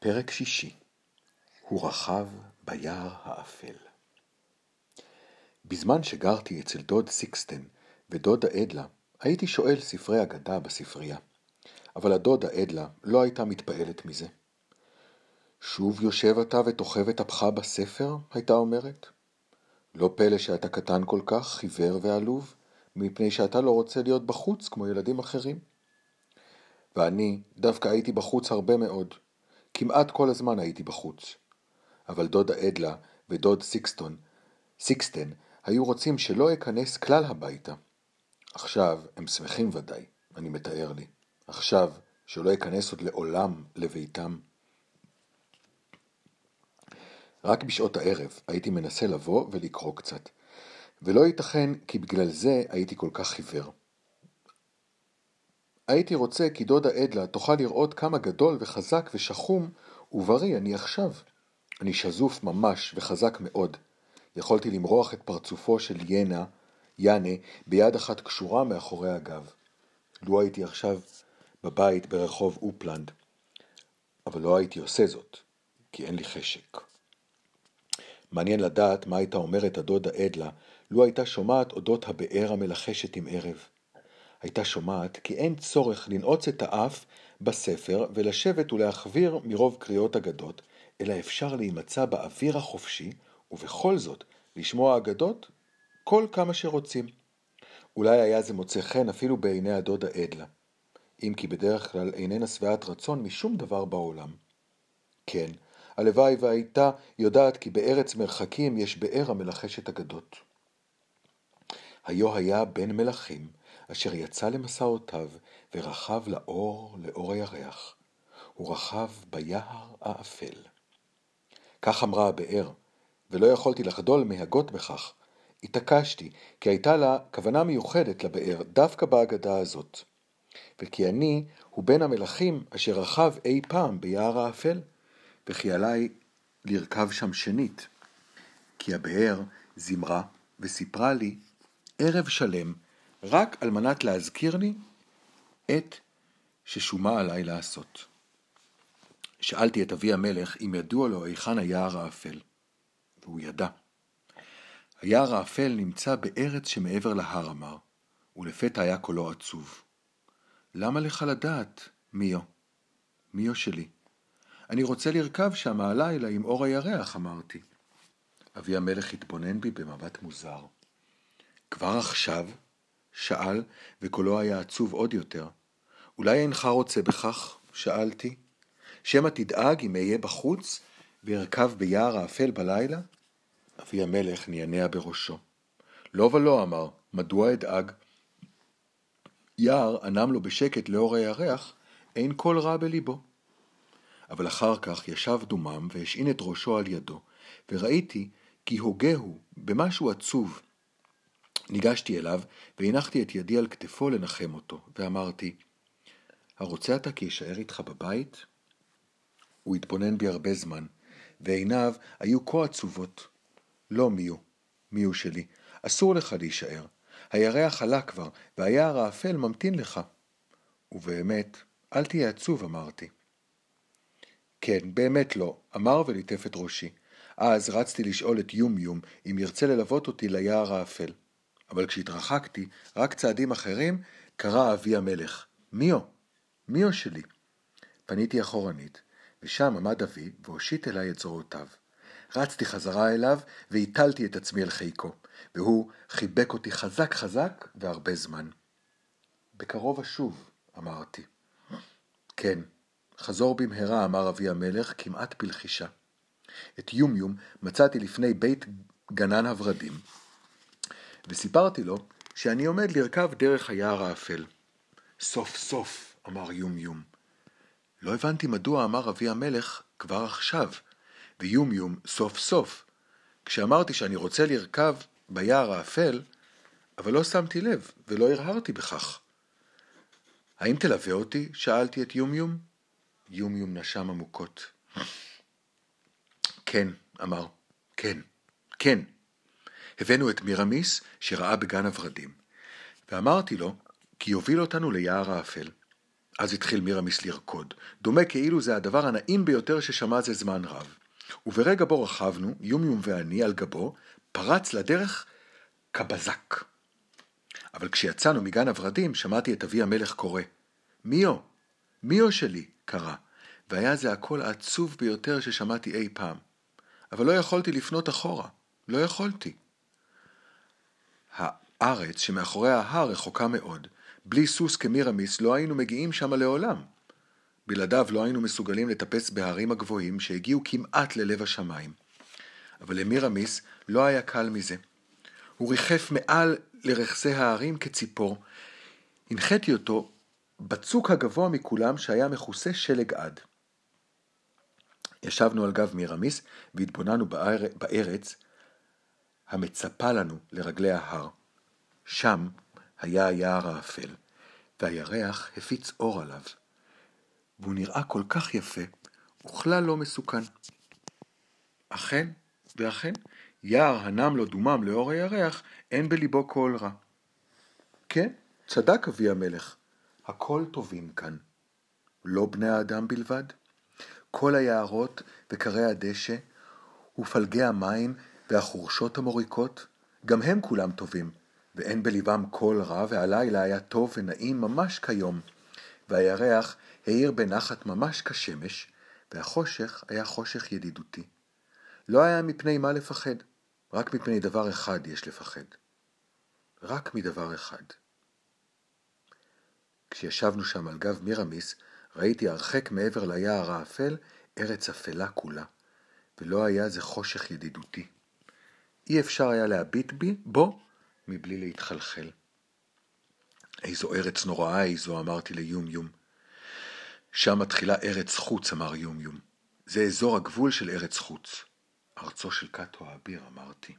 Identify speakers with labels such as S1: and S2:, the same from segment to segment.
S1: פרק שישי הוא רכב ביער האפל. בזמן שגרתי אצל דוד סיקסטן ודודה אדלה, הייתי שואל ספרי אגדה בספרייה, אבל הדודה אדלה לא הייתה מתפעלת מזה. שוב יושב אתה ותוכב את אפך בספר? הייתה אומרת. לא פלא שאתה קטן כל כך, חיוור ועלוב, מפני שאתה לא רוצה להיות בחוץ כמו ילדים אחרים. ואני דווקא הייתי בחוץ הרבה מאוד. כמעט כל הזמן הייתי בחוץ. אבל דודה אדלה ודוד סיקסטון, סיקסטן, היו רוצים שלא אכנס כלל הביתה. עכשיו הם שמחים ודאי, אני מתאר לי. עכשיו, שלא אכנס עוד לעולם לביתם. רק בשעות הערב הייתי מנסה לבוא ולקרוא קצת, ולא ייתכן כי בגלל זה הייתי כל כך חיוור. הייתי רוצה כי דודה אדלה תוכל לראות כמה גדול וחזק ושחום ובריא אני עכשיו. אני שזוף ממש וחזק מאוד. יכולתי למרוח את פרצופו של ינה, יאנה, ביד אחת קשורה מאחורי הגב. לו הייתי עכשיו בבית ברחוב אופלנד, אבל לא הייתי עושה זאת, כי אין לי חשק. מעניין לדעת מה הייתה אומרת הדודה אדלה, לו הייתה שומעת אודות הבאר המלחשת עם ערב. הייתה שומעת כי אין צורך לנעוץ את האף בספר ולשבת ולהחוויר מרוב קריאות אגדות, אלא אפשר להימצא באוויר החופשי, ובכל זאת לשמוע אגדות כל כמה שרוצים. אולי היה זה מוצא חן אפילו בעיני הדודה אדלה, אם כי בדרך כלל איננה שבעת רצון משום דבר בעולם. כן, הלוואי והייתה יודעת כי בארץ מרחקים יש באר המלחשת אגדות. היו היה בן מלכים, אשר יצא למסעותיו, ורכב לאור, לאור הירח. הוא רכב ביער האפל. כך אמרה הבאר, ולא יכולתי לחדול מהגות בכך. התעקשתי, כי הייתה לה כוונה מיוחדת לבאר, דווקא בהגדה הזאת. וכי אני הוא בן המלכים אשר רכב אי פעם ביער האפל, וכי עליי לרכב שם שנית. כי הבאר זמרה וסיפרה לי ערב שלם רק על מנת להזכיר לי את ששומה עליי לעשות. שאלתי את אבי המלך אם ידוע לו היכן היער האפל, והוא ידע. היער האפל נמצא בארץ שמעבר להר אמר, ולפתע היה קולו עצוב. למה לך לדעת, מיו? מיו שלי. אני רוצה לרכב שם הלילה עם אור הירח, אמרתי. אבי המלך התבונן בי במבט מוזר. כבר עכשיו? שאל, וקולו היה עצוב עוד יותר. אולי אינך רוצה בכך? שאלתי. שמא תדאג אם אהיה בחוץ וארכב ביער האפל בלילה? אבי המלך נענע בראשו. לא ולא, אמר, מדוע אדאג? יער ענם לו בשקט לאור הירח, אין כל רע בליבו. אבל אחר כך ישב דומם והשעין את ראשו על ידו, וראיתי כי הוגהו במשהו עצוב, ניגשתי אליו והנחתי את ידי על כתפו לנחם אותו, ואמרתי, הרוצה אתה כי אשאר איתך בבית? הוא התבונן בי הרבה זמן, ועיניו היו כה עצובות. לא מיו, מיו שלי, אסור לך להישאר. הירח עלה כבר, והיער האפל ממתין לך. ובאמת, אל תהיה עצוב, אמרתי. כן, באמת לא, אמר וליטף את ראשי. אז רצתי לשאול את יום יום אם ירצה ללוות אותי ליער האפל. אבל כשהתרחקתי, רק צעדים אחרים, קרא אבי המלך, מיו, מיו שלי. פניתי אחורנית, ושם עמד אבי והושיט אליי את זרועותיו. רצתי חזרה אליו והטלתי את עצמי אל חיקו, והוא חיבק אותי חזק חזק והרבה זמן. בקרוב אשוב, אמרתי. כן, חזור במהרה, אמר אבי המלך, כמעט בלחישה. את יומיום מצאתי לפני בית גנן הורדים, וסיפרתי לו שאני עומד לרכב דרך היער האפל. סוף סוף, אמר יום יום. לא הבנתי מדוע אמר אבי המלך כבר עכשיו, ויום יום סוף סוף. כשאמרתי שאני רוצה לרכב ביער האפל, אבל לא שמתי לב ולא הרהרתי בכך. האם תלווה אותי? שאלתי את יומיום. יומיום נשם עמוקות. כן, אמר, כן, כן. הבאנו את מירמיס שראה בגן הורדים, ואמרתי לו כי יוביל אותנו ליער האפל. אז התחיל מירמיס לרקוד. דומה כאילו זה הדבר הנעים ביותר ששמע זה זמן רב. וברגע בו רכבנו, יומיום ואני, על גבו, פרץ לדרך כבזק. אבל כשיצאנו מגן הורדים, שמעתי את אבי המלך קורא, מיו, מיו שלי, קרא, והיה זה הקול העצוב ביותר ששמעתי אי פעם. אבל לא יכולתי לפנות אחורה, לא יכולתי. הארץ שמאחורי ההר רחוקה מאוד. בלי סוס כמירמיס לא היינו מגיעים שמה לעולם. בלעדיו לא היינו מסוגלים לטפס בהרים הגבוהים שהגיעו כמעט ללב השמיים. אבל למירמיס לא היה קל מזה. הוא ריחף מעל לרכסי ההרים כציפור. הנחיתי אותו בצוק הגבוה מכולם שהיה מכוסה שלג עד. ישבנו על גב מירמיס והתבוננו בארץ המצפה לנו לרגלי ההר. שם היה היער האפל, והירח הפיץ אור עליו, והוא נראה כל כך יפה, וכלל לא מסוכן. אכן, ואכן, יער הנם לו דומם לאור הירח, אין בליבו כל רע. כן, צדק אבי המלך, הכל טובים כאן. לא בני האדם בלבד. כל היערות וקרי הדשא, ופלגי המים והחורשות המוריקות, גם הם כולם טובים, ואין בליבם כל רע, והלילה היה טוב ונעים ממש כיום, והירח האיר בנחת ממש כשמש, והחושך היה חושך ידידותי. לא היה מפני מה לפחד, רק מפני דבר אחד יש לפחד. רק מדבר אחד. כשישבנו שם על גב מירמיס, ראיתי הרחק מעבר ליער האפל ארץ אפלה כולה, ולא היה זה חושך ידידותי. אי אפשר היה להביט בי, בו, מבלי להתחלחל. איזו ארץ נוראה איזו, אמרתי ליום יום. שם מתחילה ארץ חוץ, אמר יום יום. זה אזור הגבול של ארץ חוץ. ארצו של קאטו האביר, אמרתי.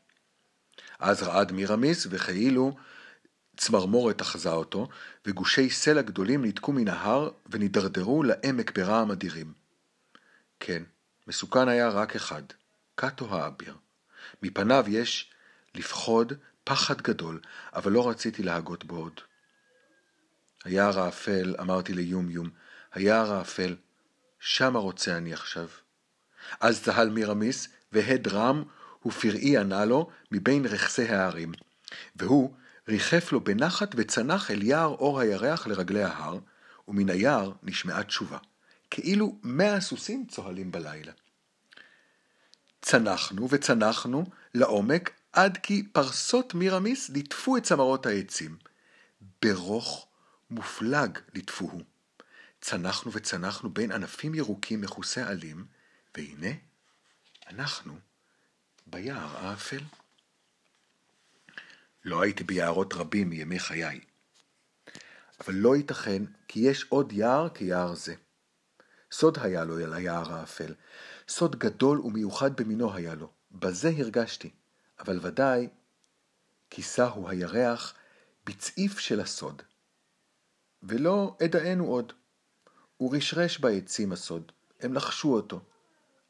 S1: אז רעד מירמיס, וכאילו צמרמורת אחזה אותו, וגושי סלע גדולים ניתקו מן ההר ונדרדרו לעמק ברעם אדירים. כן, מסוכן היה רק אחד, קאטו האביר. מפניו יש לפחוד פחד גדול, אבל לא רציתי להגות בו עוד. היער האפל, אמרתי ליום יום, היער האפל, שמה רוצה אני עכשיו. אז צהל מירמיס, והד רם ופראי ענה לו מבין רכסי ההרים. והוא ריחף לו בנחת וצנח אל יער אור הירח לרגלי ההר, ומן היער נשמעה תשובה, כאילו מאה סוסים צוהלים בלילה. צנחנו וצנחנו לעומק עד כי פרסות מירמיס ליטפו את צמרות העצים. ברוך מופלג ליטפוהו. צנחנו וצנחנו בין ענפים ירוקים מכוסי עלים, והנה אנחנו ביער האפל. לא הייתי ביערות רבים מימי חיי, אבל לא ייתכן כי יש עוד יער כיער זה. סוד היה לו אל היער האפל, סוד גדול ומיוחד במינו היה לו, בזה הרגשתי, אבל ודאי כיסהו הירח בצעיף של הסוד. ולא אדענו עוד. הוא רשרש בעצים הסוד, הם לחשו אותו.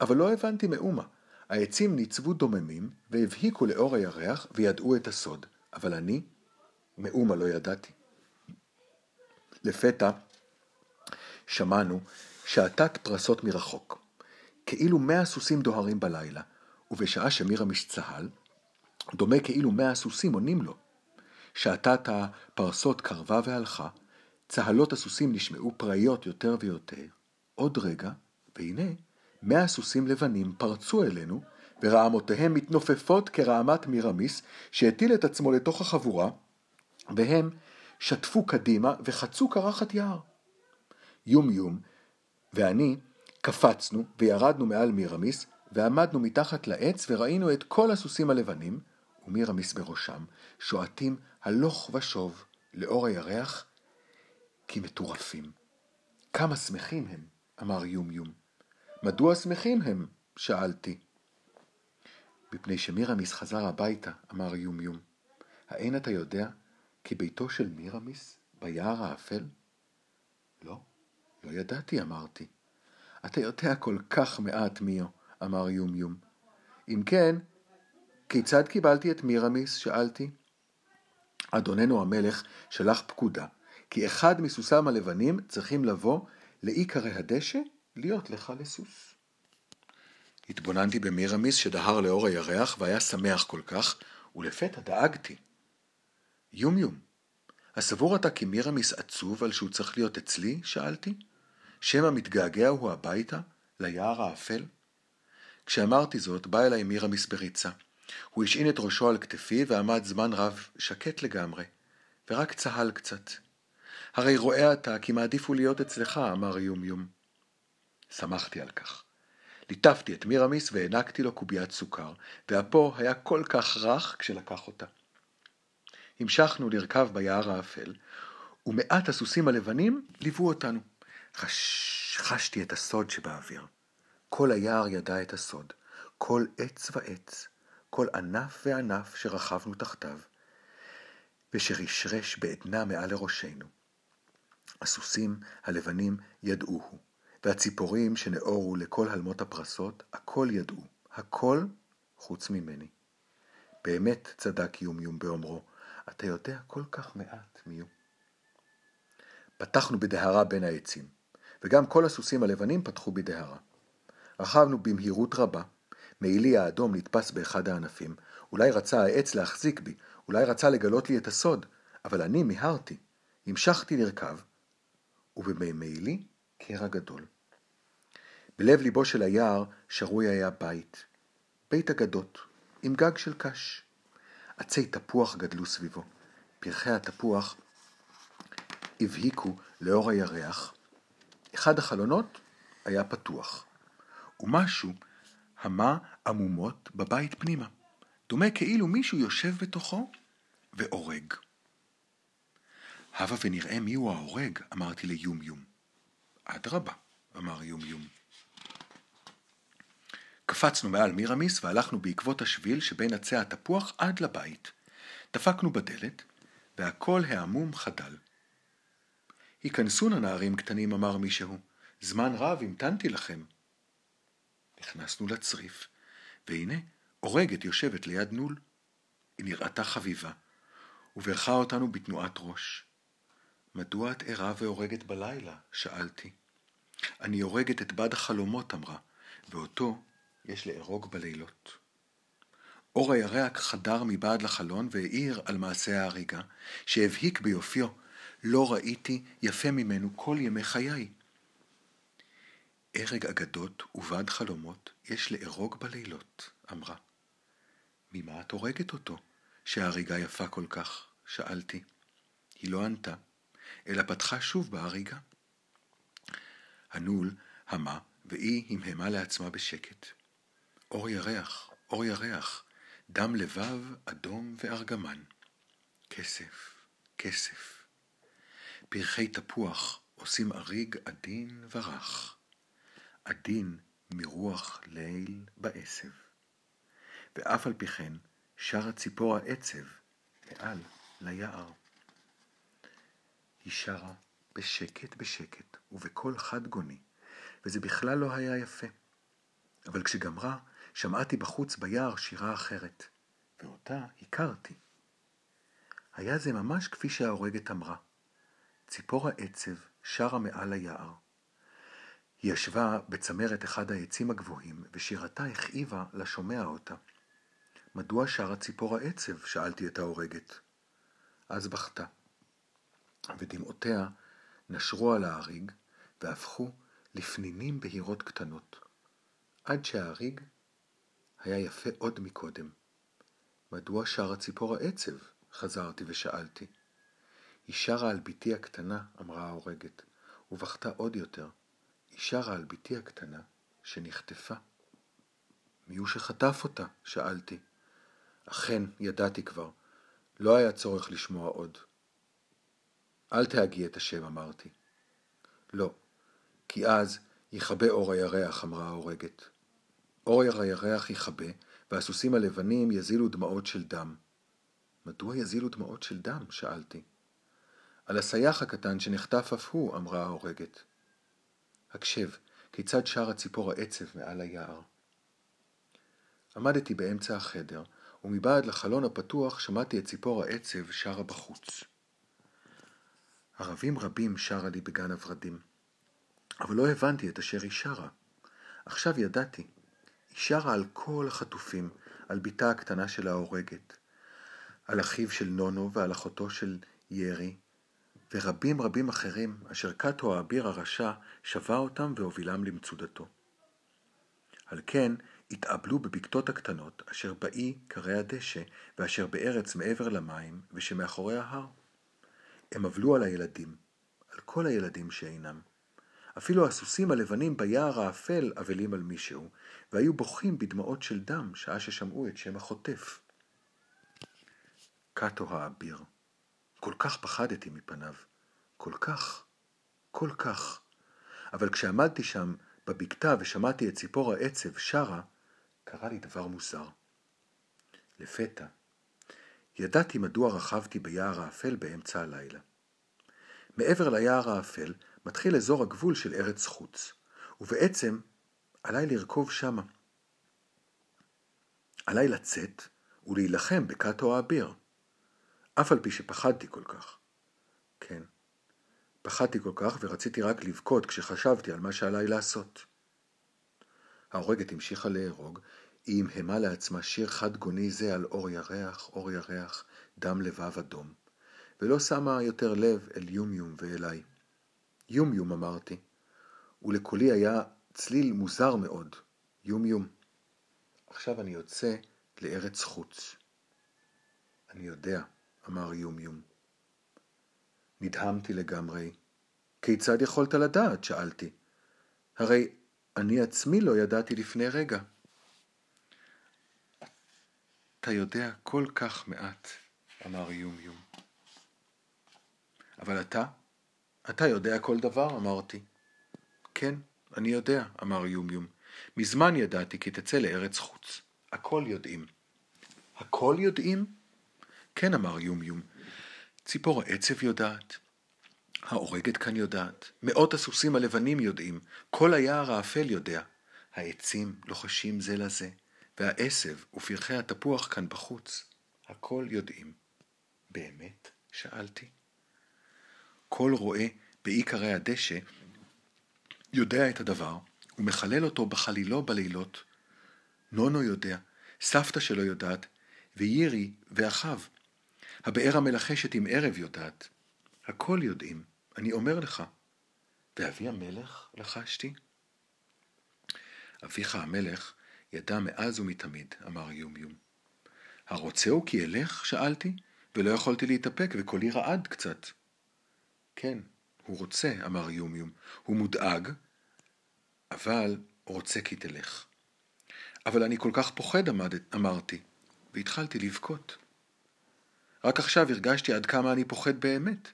S1: אבל לא הבנתי מאומה. העצים ניצבו דוממים, והבהיקו לאור הירח, וידעו את הסוד. אבל אני, מאומה לא ידעתי. לפתע שמענו שעתת פרסות מרחוק, כאילו מאה סוסים דוהרים בלילה, ובשעה שמירמיש צהל, דומה כאילו מאה סוסים עונים לו. שעתת הפרסות קרבה והלכה, צהלות הסוסים נשמעו פראיות יותר ויותר. עוד רגע, והנה, מאה סוסים לבנים פרצו אלינו, ורעמותיהם מתנופפות כרעמת מירמיס, שהטיל את עצמו לתוך החבורה, והם שטפו קדימה וחצו קרחת יער. יום יום, ואני קפצנו וירדנו מעל מירמיס, ועמדנו מתחת לעץ וראינו את כל הסוסים הלבנים, ומירמיס בראשם, שועטים הלוך ושוב לאור הירח כמטורפים. כמה שמחים הם, אמר יום יום. מדוע שמחים הם? שאלתי. מפני שמירמיס חזר הביתה, אמר יום יום. האין אתה יודע כי ביתו של מירמיס ביער האפל? לא, לא ידעתי, אמרתי. אתה יודע כל כך מעט מיו, אמר יום יום. אם כן, כיצד קיבלתי את מירמיס? שאלתי. אדוננו המלך שלח פקודה, כי אחד מסוסם הלבנים צריכים לבוא לעיקרי הדשא להיות לך לסוס. התבוננתי במירמיס שדהר לאור הירח והיה שמח כל כך, ולפתע דאגתי. יומיום, הסבור אתה כי מירמיס עצוב על שהוא צריך להיות אצלי? שאלתי. שמא מתגעגע הוא הביתה, ליער האפל? כשאמרתי זאת, בא אליי מירמיס בריצה. הוא השעין את ראשו על כתפי ועמד זמן רב שקט לגמרי, ורק צהל קצת. הרי רואה אתה כי מעדיף הוא להיות אצלך, אמר יומיום. שמחתי על כך. ליטפתי את מירמיס והענקתי לו קוביית סוכר, ואפו היה כל כך רך כשלקח אותה. המשכנו לרכב ביער האפל, ומעט הסוסים הלבנים ליוו אותנו. חש... חשתי את הסוד שבאוויר. כל היער ידע את הסוד, כל עץ ועץ, כל ענף וענף שרכבנו תחתיו, ושרשרש בעדנה מעל לראשנו. הסוסים הלבנים ידעוהו, והציפורים שנאורו לכל הלמות הפרסות, הכל ידעו, הכל חוץ ממני. באמת צדק יומיום באומרו, אתה יודע כל כך מעט, מיו. פתחנו בדהרה בין העצים, וגם כל הסוסים הלבנים פתחו בדהרה. רכבנו במהירות רבה, מעילי האדום נתפס באחד הענפים, אולי רצה העץ להחזיק בי, אולי רצה לגלות לי את הסוד, אבל אני מיהרתי, המשכתי לרכב, ובמעילי קרע גדול. בלב ליבו של היער שרוי היה בית, בית אגדות, עם גג של קש. עצי תפוח גדלו סביבו. פרחי התפוח הבהיקו לאור הירח. אחד החלונות היה פתוח, ומשהו המה עמומות בבית פנימה. דומה כאילו מישהו יושב בתוכו והורג. הבה ונראה מיהו ההורג, אמרתי ליומיום. אדרבה, אמר יומיום. קפצנו מעל מירמיס והלכנו בעקבות השביל שבין עצי התפוח עד לבית. דפקנו בדלת, והכל העמום חדל. היכנסו נא נערים קטנים, אמר מישהו, זמן רב המתנתי לכם. נכנסנו לצריף, והנה אורגת יושבת ליד נול. היא נראתה חביבה, ובירכה אותנו בתנועת ראש. מדוע את ערה והורגת בלילה? שאלתי. אני הורגת את בד החלומות, אמרה, ואותו יש לארוג בלילות. אור הירק חדר מבעד לחלון והאיר על מעשה ההריגה, שהבהיק ביופיו, לא ראיתי יפה ממנו כל ימי חיי. הרג אגדות ובד חלומות יש לארוג בלילות, אמרה. ממה את הורגת אותו, שההריגה יפה כל כך? שאלתי. היא לא ענתה, אלא פתחה שוב בהריגה. הנול המה, והיא המהמה לעצמה בשקט. אור ירח, אור ירח, דם לבב, אדום וארגמן. כסף, כסף. פרחי תפוח עושים אריג עדין ורך. עדין מרוח ליל בעשב. ואף על פי כן שרה ציפור העצב מעל ליער. היא שרה בשקט בשקט ובקול חד גוני, וזה בכלל לא היה יפה. אבל כשגמרה, שמעתי בחוץ ביער שירה אחרת, ואותה הכרתי. היה זה ממש כפי שההורגת אמרה. ציפור העצב שרה מעל היער. היא ישבה בצמרת אחד העצים הגבוהים, ושירתה הכאיבה לשומע אותה. מדוע שרה ציפור העצב? שאלתי את ההורגת. אז בכתה. ודמעותיה נשרו על האריג, והפכו לפנינים בהירות קטנות. עד שהאריג היה יפה עוד מקודם. מדוע שרה ציפור העצב? חזרתי ושאלתי. היא שרה על בתי הקטנה, אמרה ההורגת, ובכתה עוד יותר. היא שרה על בתי הקטנה שנחטפה. מי הוא שחטף אותה? שאלתי. אכן, ידעתי כבר. לא היה צורך לשמוע עוד. אל תהגי את השם, אמרתי. לא, כי אז יכבה אור הירח, אמרה ההורגת. אור הירח יכבה, והסוסים הלבנים יזילו דמעות של דם. מדוע יזילו דמעות של דם? שאלתי. על הסייח הקטן שנחטף אף הוא, אמרה ההורגת. הקשב, כיצד שר הציפור העצב מעל היער. עמדתי באמצע החדר, ומבעד לחלון הפתוח שמעתי את ציפור העצב שרה בחוץ. ערבים רבים שרה לי בגן הורדים, אבל לא הבנתי את אשר היא שרה. עכשיו ידעתי. היא שרה על כל החטופים, על בתה הקטנה של ההורגת, על אחיו של נונו ועל אחותו של ירי, ורבים רבים אחרים, אשר קאטו האביר הרשע שבה אותם והובילם למצודתו. על כן התאבלו בבקתות הקטנות, אשר באי קרי הדשא, ואשר בארץ מעבר למים, ושמאחורי ההר. הם אבלו על הילדים, על כל הילדים שאינם. אפילו הסוסים הלבנים ביער האפל אבלים על מישהו, והיו בוכים בדמעות של דם שעה ששמעו את שם החוטף. קאטו האביר. כל כך פחדתי מפניו. כל כך, כל כך. אבל כשעמדתי שם בבקתה ושמעתי את ציפור העצב שרה, קרה לי דבר מוזר. לפתע, ידעתי מדוע רכבתי ביער האפל באמצע הלילה. מעבר ליער האפל מתחיל אזור הגבול של ארץ חוץ, ובעצם עליי לרכוב שמה. עליי לצאת ולהילחם בקאטו האביר, אף על פי שפחדתי כל כך. כן, פחדתי כל כך ורציתי רק לבכות כשחשבתי על מה שעליי לעשות. ההורגת המשיכה להרוג, היא המהמה לעצמה שיר חד גוני זה על אור ירח, אור ירח, דם לבב אדום, ולא שמה יותר לב אל יומיום ואליי. יומיום אמרתי, ולקולי היה צליל מוזר מאוד, יומיום. עכשיו אני יוצא לארץ חוץ. אני יודע, אמר יומיום. נדהמתי לגמרי. כיצד יכולת לדעת? שאלתי. הרי אני עצמי לא ידעתי לפני רגע. אתה יודע כל כך מעט, אמר יומיום. אבל אתה? אתה יודע כל דבר, אמרתי. כן, אני יודע, אמר יומיום. מזמן ידעתי כי תצא לארץ חוץ. הכל יודעים. הכל יודעים? כן, אמר יומיום. ציפור העצב יודעת, ההורגת כאן יודעת, מאות הסוסים הלבנים יודעים, כל היער האפל יודע. העצים לוחשים זה לזה, והעשב ופרחי התפוח כאן בחוץ. הכל יודעים. באמת? שאלתי. כל רועה בעיקרי הדשא יודע את הדבר, ומחלל אותו בחלילו בלילות. נונו יודע, סבתא שלו יודעת, ויירי ואחיו. הבאר המלחשת עם ערב יודעת. הכל יודעים, אני אומר לך. ואבי המלך? לחשתי. אביך המלך ידע מאז ומתמיד, אמר יומיום. הרוצהו כי אלך? שאלתי, ולא יכולתי להתאפק, וקולי רעד קצת. כן, הוא רוצה, אמר יומיום. הוא מודאג, אבל רוצה כי תלך. אבל אני כל כך פוחד, אמרתי, והתחלתי לבכות. רק עכשיו הרגשתי עד כמה אני פוחד באמת.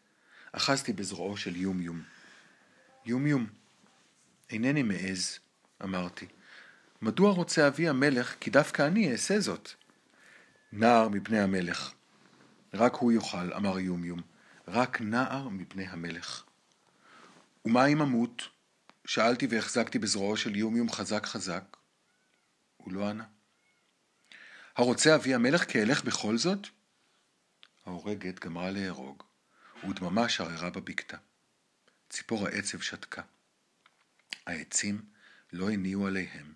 S1: אחזתי בזרועו של יומיום. יומיום, אינני מעז, אמרתי. מדוע רוצה אבי המלך כי דווקא אני אעשה זאת? נער מפני המלך. רק הוא יוכל, אמר יומיום. רק נער מפני המלך. ומה אם אמות? שאלתי והחזקתי בזרועו של יומיום חזק חזק. הוא לא ענה. הרוצה אבי המלך כי אלך בכל זאת? ההורגת גמרה להרוג, ודממה שררה בבקתה. ציפור העצב שתקה. העצים לא הניעו עליהם,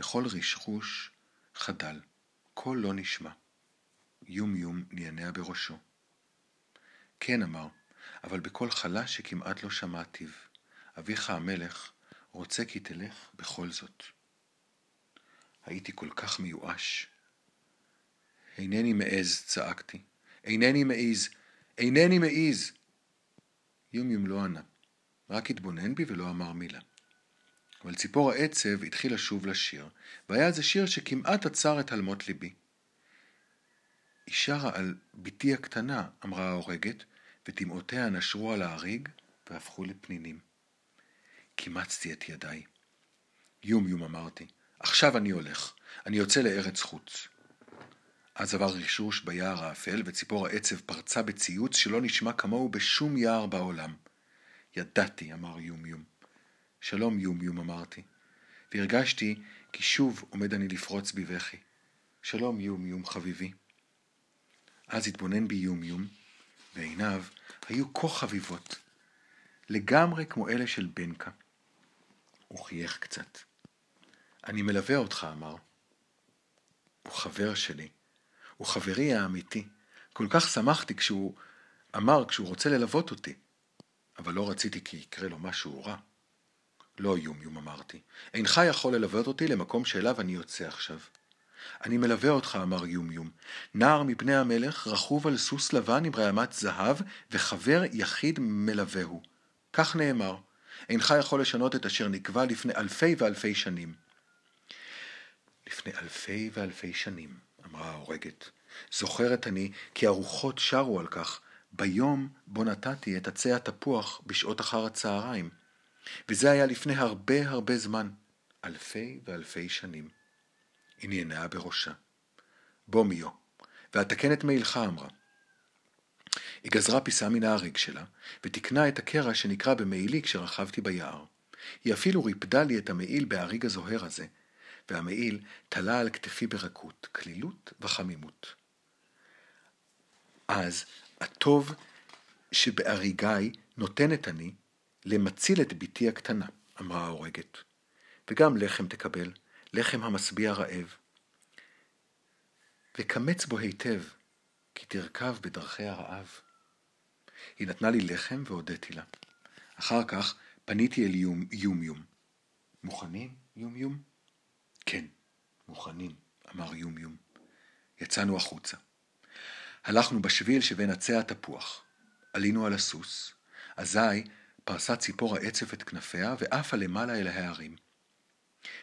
S1: וכל רשחוש חדל, קול לא נשמע. יום יום נענע בראשו. כן, אמר, אבל בקול חלש שכמעט לא שמעתיו. אביך המלך רוצה כי תלך בכל זאת. הייתי כל כך מיואש. אינני מעז, צעקתי. אינני מעז, אינני מעז. יומיום לא ענה, רק התבונן בי ולא אמר מילה. אבל ציפור העצב התחיל לשוב לשיר, והיה זה שיר שכמעט עצר את הלמות ליבי. היא שרה על בתי הקטנה, אמרה ההורגת, ודמעותיה נשרו על ההריג והפכו לפנינים. קימצתי את ידיי. יום יום אמרתי, עכשיו אני הולך, אני יוצא לארץ חוץ. אז עבר רשרוש ביער האפל, וציפור העצב פרצה בציוץ שלא נשמע כמוהו בשום יער בעולם. ידעתי, אמר יומיום. שלום יומיום, אמרתי, והרגשתי כי שוב עומד אני לפרוץ בבכי. שלום יומיום, חביבי. אז התבונן בי יומיום, ועיניו היו כה חביבות, לגמרי כמו אלה של בנקה. הוא חייך קצת. אני מלווה אותך, אמר. הוא חבר שלי. הוא חברי האמיתי. כל כך שמחתי כשהוא אמר, כשהוא רוצה ללוות אותי. אבל לא רציתי כי יקרה לו משהו רע. לא יום יום אמרתי. אינך יכול ללוות אותי למקום שאליו אני יוצא עכשיו. אני מלווה אותך, אמר יום יום. נער מפני המלך, רכוב על סוס לבן עם רעמת זהב, וחבר יחיד מלווהו. כך נאמר. אינך יכול לשנות את אשר נקבע לפני אלפי ואלפי שנים. לפני אלפי ואלפי שנים, אמרה ההורגת. זוכרת אני כי הרוחות שרו על כך ביום בו נתתי את עצי התפוח בשעות אחר הצהריים. וזה היה לפני הרבה הרבה זמן, אלפי ואלפי שנים. היא נענעה בראשה. בוא מיו, ואתקן את מעילך, אמרה. היא גזרה פיסה מן האריג שלה, ותיקנה את הקרע שנקרע במעילי כשרכבתי ביער. היא אפילו ריפדה לי את המעיל באריג הזוהר הזה, והמעיל תלה על כתפי ברכות, כלילות וחמימות. אז הטוב שבאריגי נותנת אני למציל את בתי הקטנה, אמרה ההורגת. וגם לחם תקבל, לחם המשביע רעב. וקמץ בו היטב, כי תרכב בדרכי הרעב. היא נתנה לי לחם והודיתי לה. אחר כך פניתי אל יום יום. מוכנים, יום יום? כן, מוכנים, אמר יום יום. יצאנו החוצה. הלכנו בשביל שבין עצי התפוח. עלינו על הסוס. אזי פרסה ציפור העצב את כנפיה ועפה למעלה אל ההרים.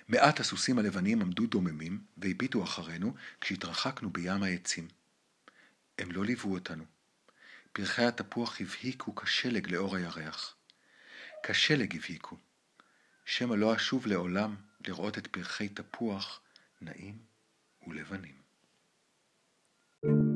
S1: מעט הסוסים הלבנים עמדו דוממים והביטו אחרינו כשהתרחקנו בים העצים. הם לא ליוו אותנו. פרחי התפוח הבהיקו כשלג לאור הירח. כשלג הבהיקו. שמא לא אשוב לעולם לראות את פרחי תפוח נעים ולבנים. thank you